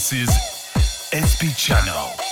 This is SP Channel.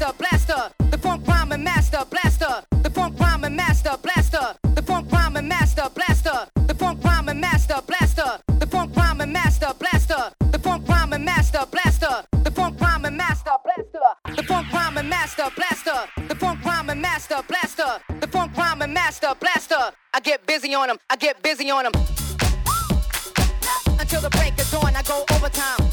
blaster, blaster, the funk rhyme and master, blaster, the funk rhyme and master, blaster, the funk rhyme and master, blaster, the funk rhyme and master, blaster, the funk rhyme and master, blaster, the funk rhyme and master, blaster, the funk rhyme and master, blaster, the funk rhyme and master, blaster, the funk rhyme and master, blaster, the funk rhyme and master, blaster. I get busy on them, I get busy on them. Until the break of dawn, I go overtime.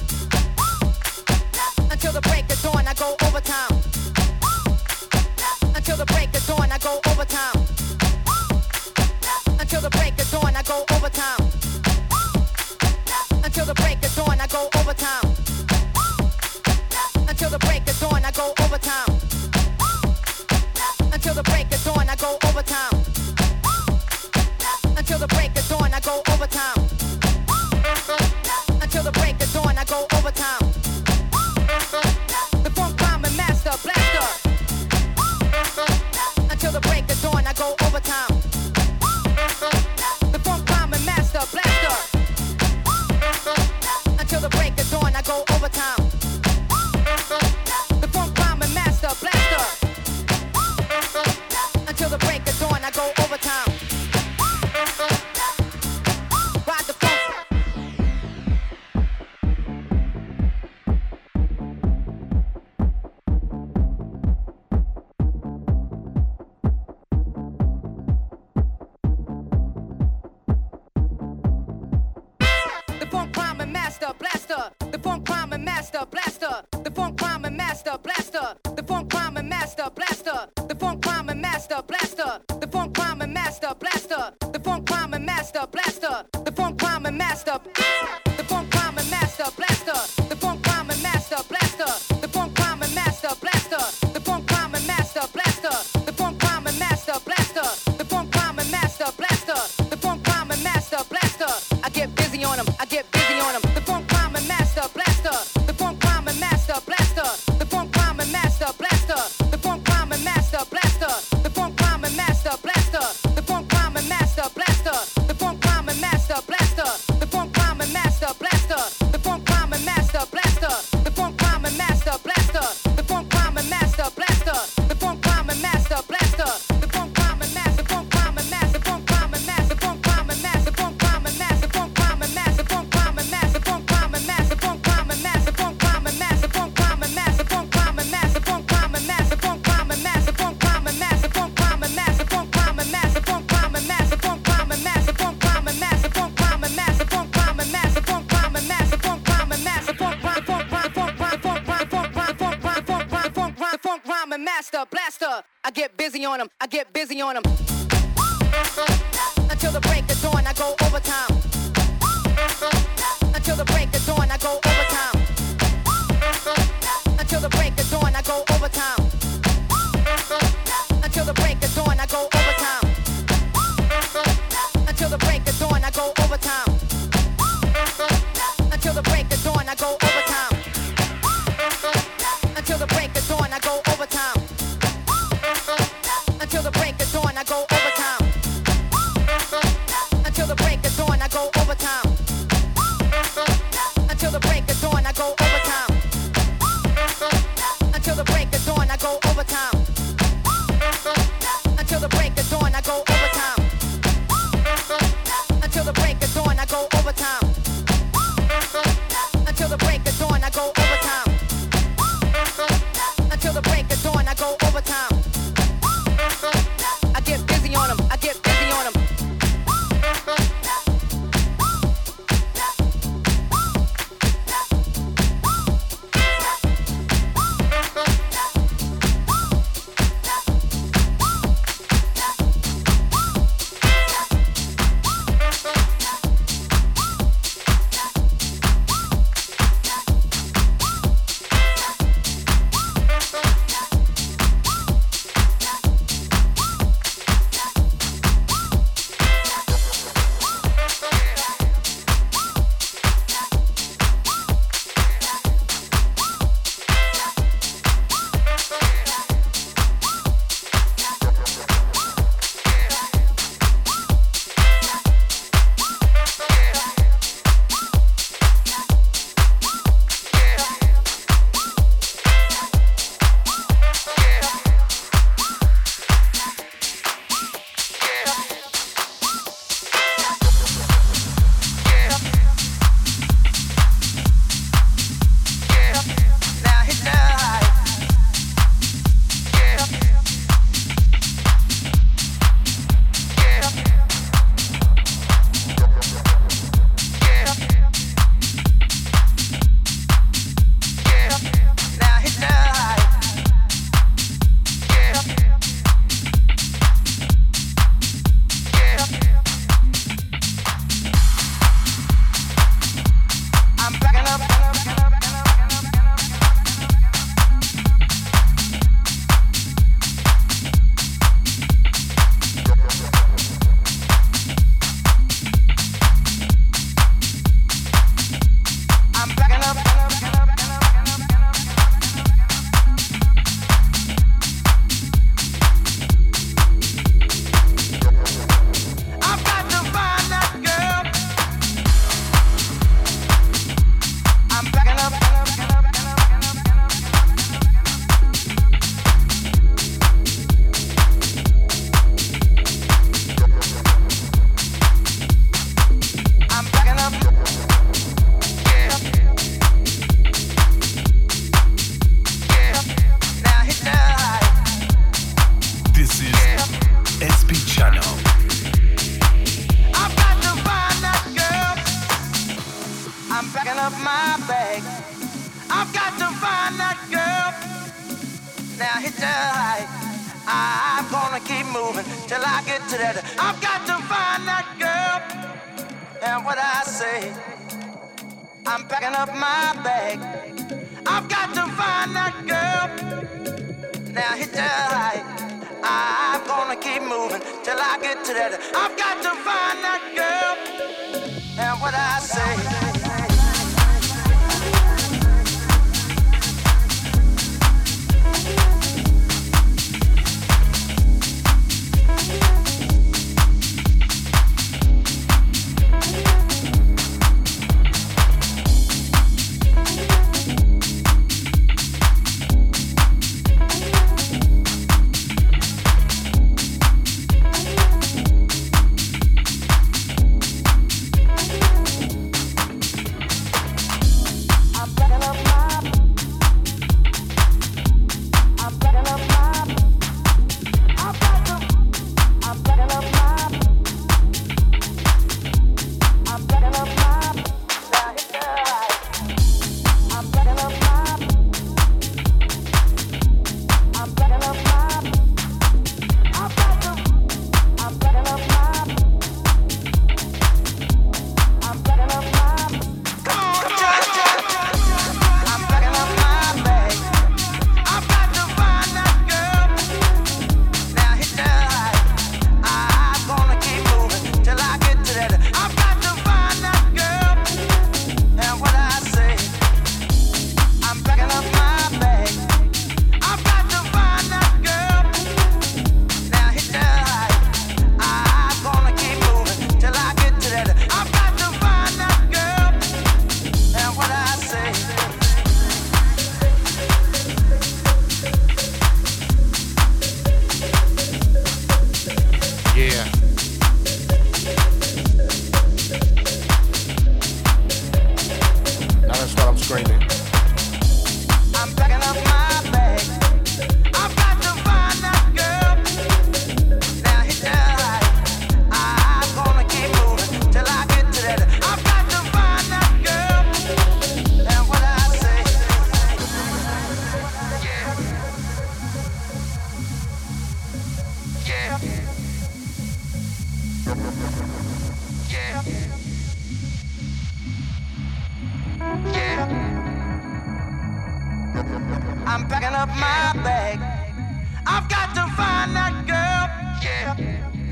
I'm a master. The funk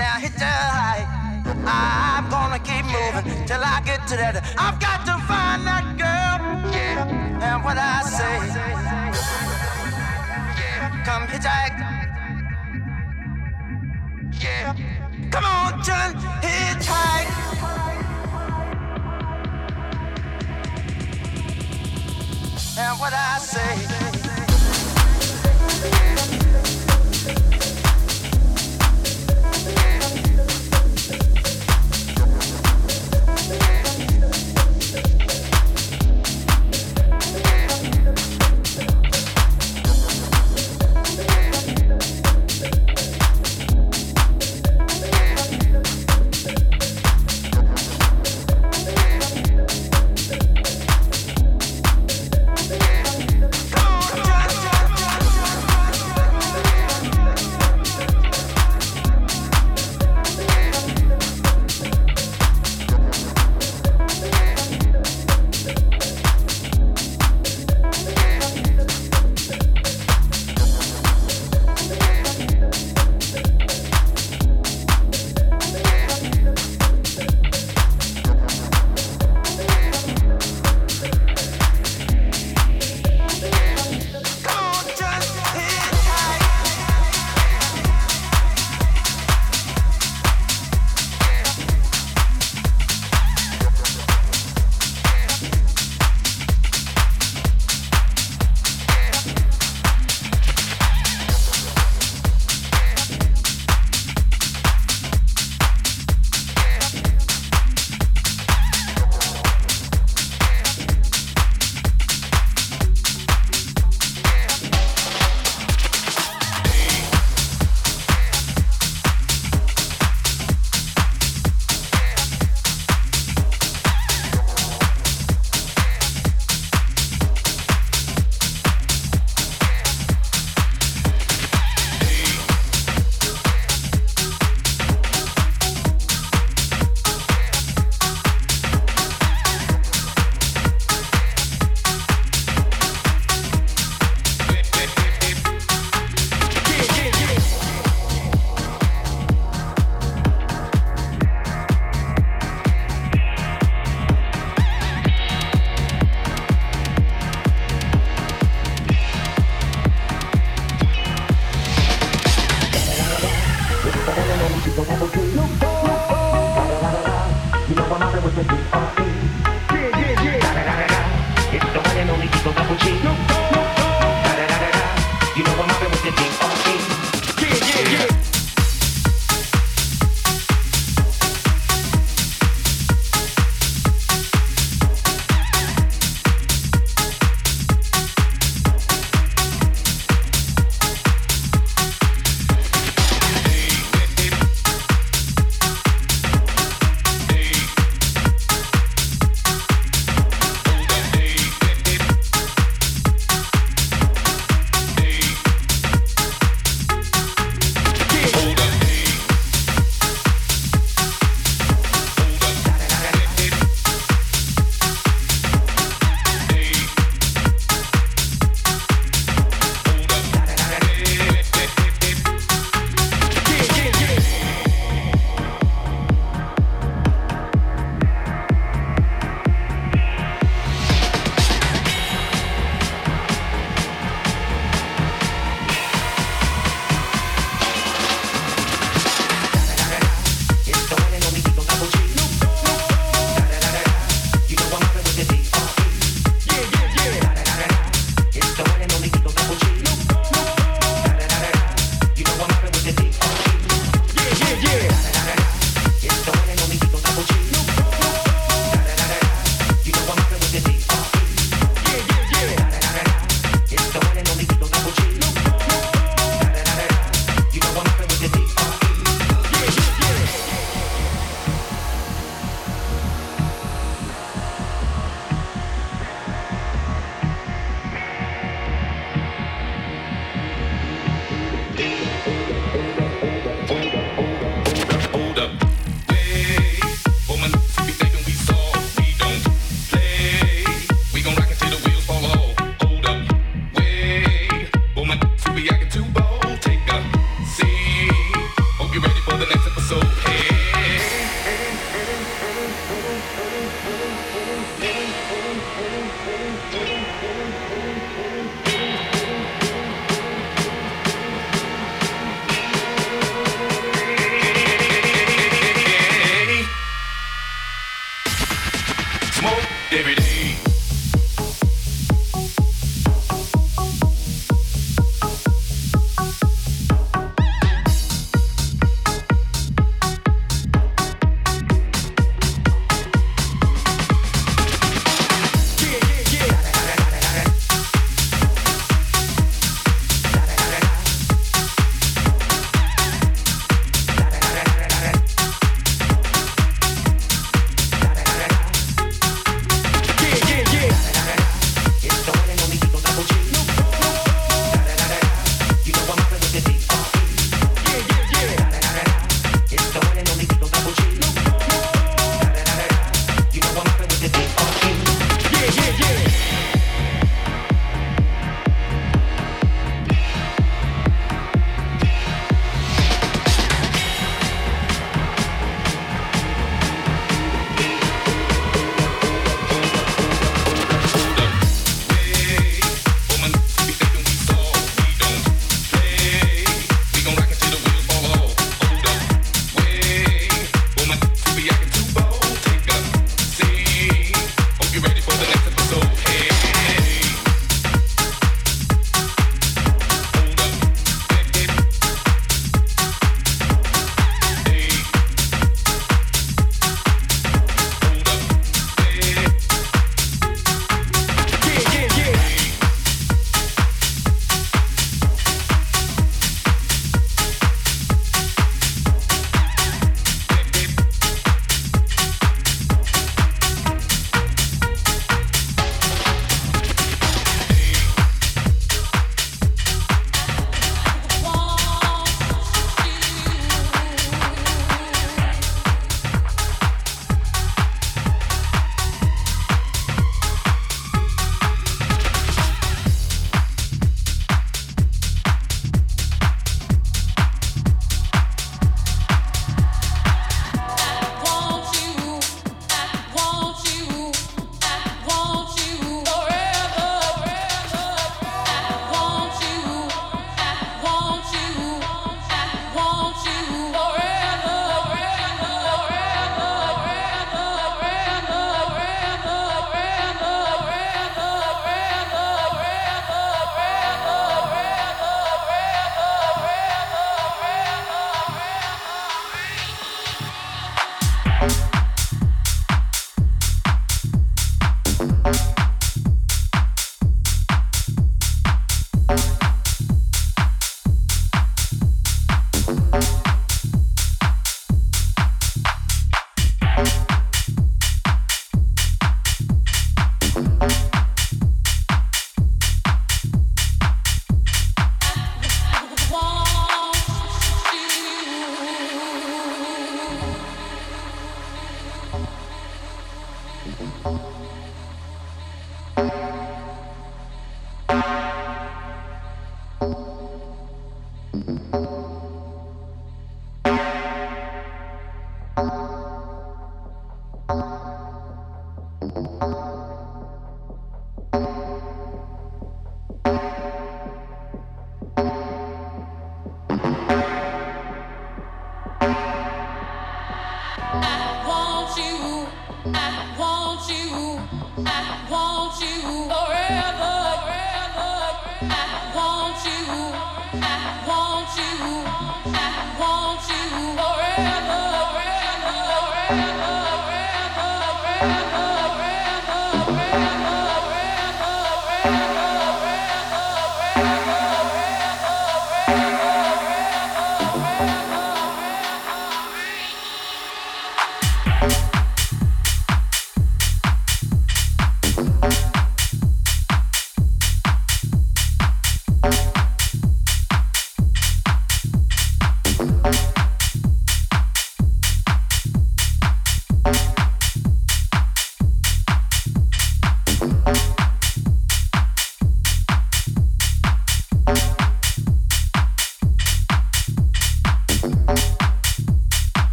now hit the high. I'm gonna keep moving till I get to that. I've got to find that girl. Yeah. And what I say. Yeah. Come hitchhike. Yeah. Come on, John, hitchhike. And what I say. Yeah.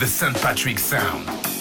The St. Patrick Sound.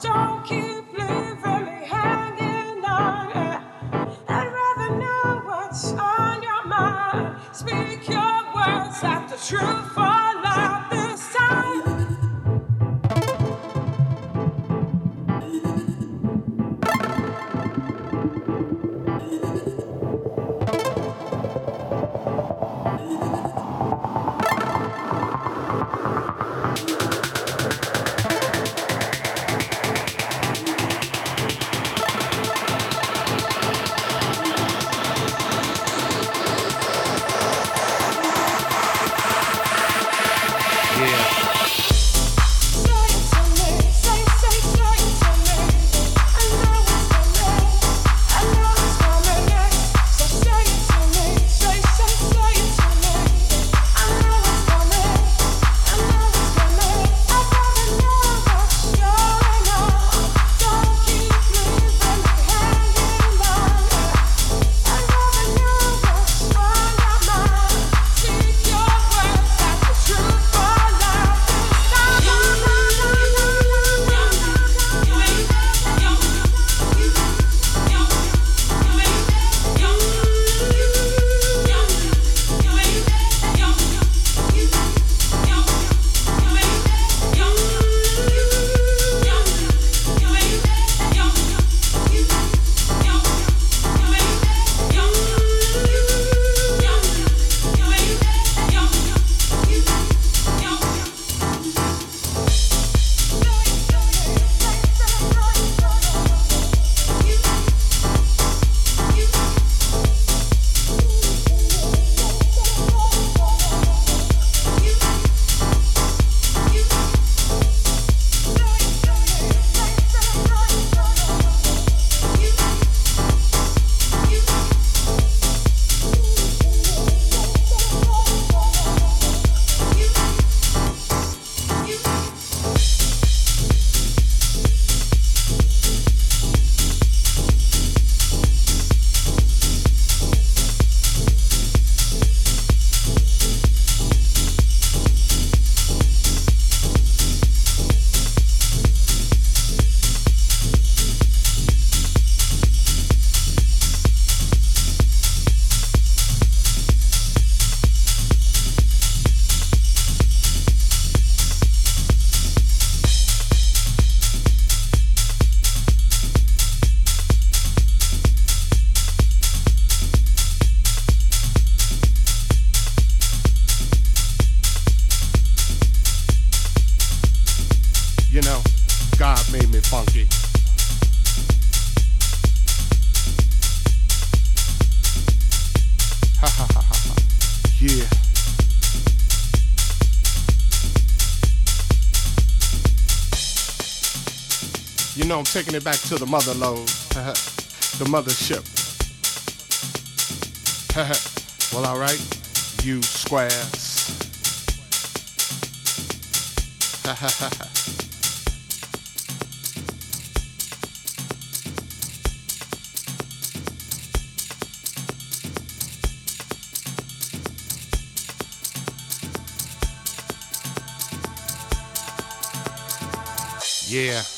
Don't keep I'm taking it back to the mother lode, the mothership. well, alright, you squares. Yeah.